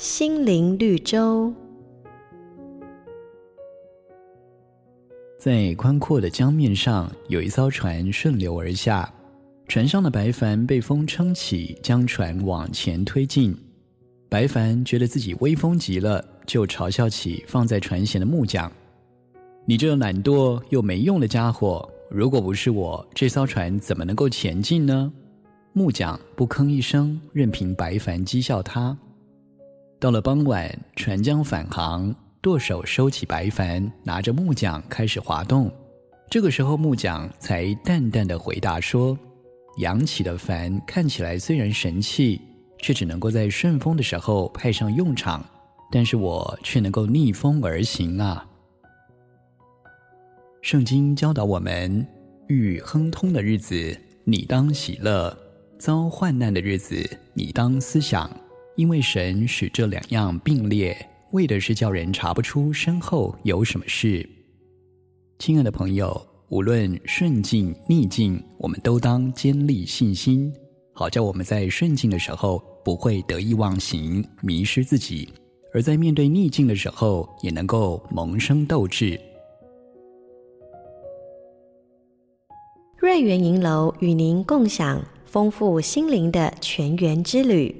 心灵绿洲。在宽阔的江面上，有一艘船顺流而下，船上的白帆被风撑起，将船往前推进。白帆觉得自己威风极了，就嘲笑起放在船舷的木匠：“你这懒惰又没用的家伙！如果不是我，这艘船怎么能够前进呢？”木匠不吭一声，任凭白帆讥笑他。到了傍晚，船将返航。舵手收起白帆，拿着木桨开始划动。这个时候，木匠才淡淡的回答说：“扬起的帆看起来虽然神气，却只能够在顺风的时候派上用场，但是我却能够逆风而行啊。”圣经教导我们：遇亨通的日子，你当喜乐；遭患难的日子，你当思想，因为神使这两样并列。为的是叫人查不出身后有什么事。亲爱的朋友，无论顺境逆境，我们都当坚立信心，好叫我们在顺境的时候不会得意忘形、迷失自己；而在面对逆境的时候，也能够萌生斗志。瑞源银楼与您共享丰富心灵的泉源之旅。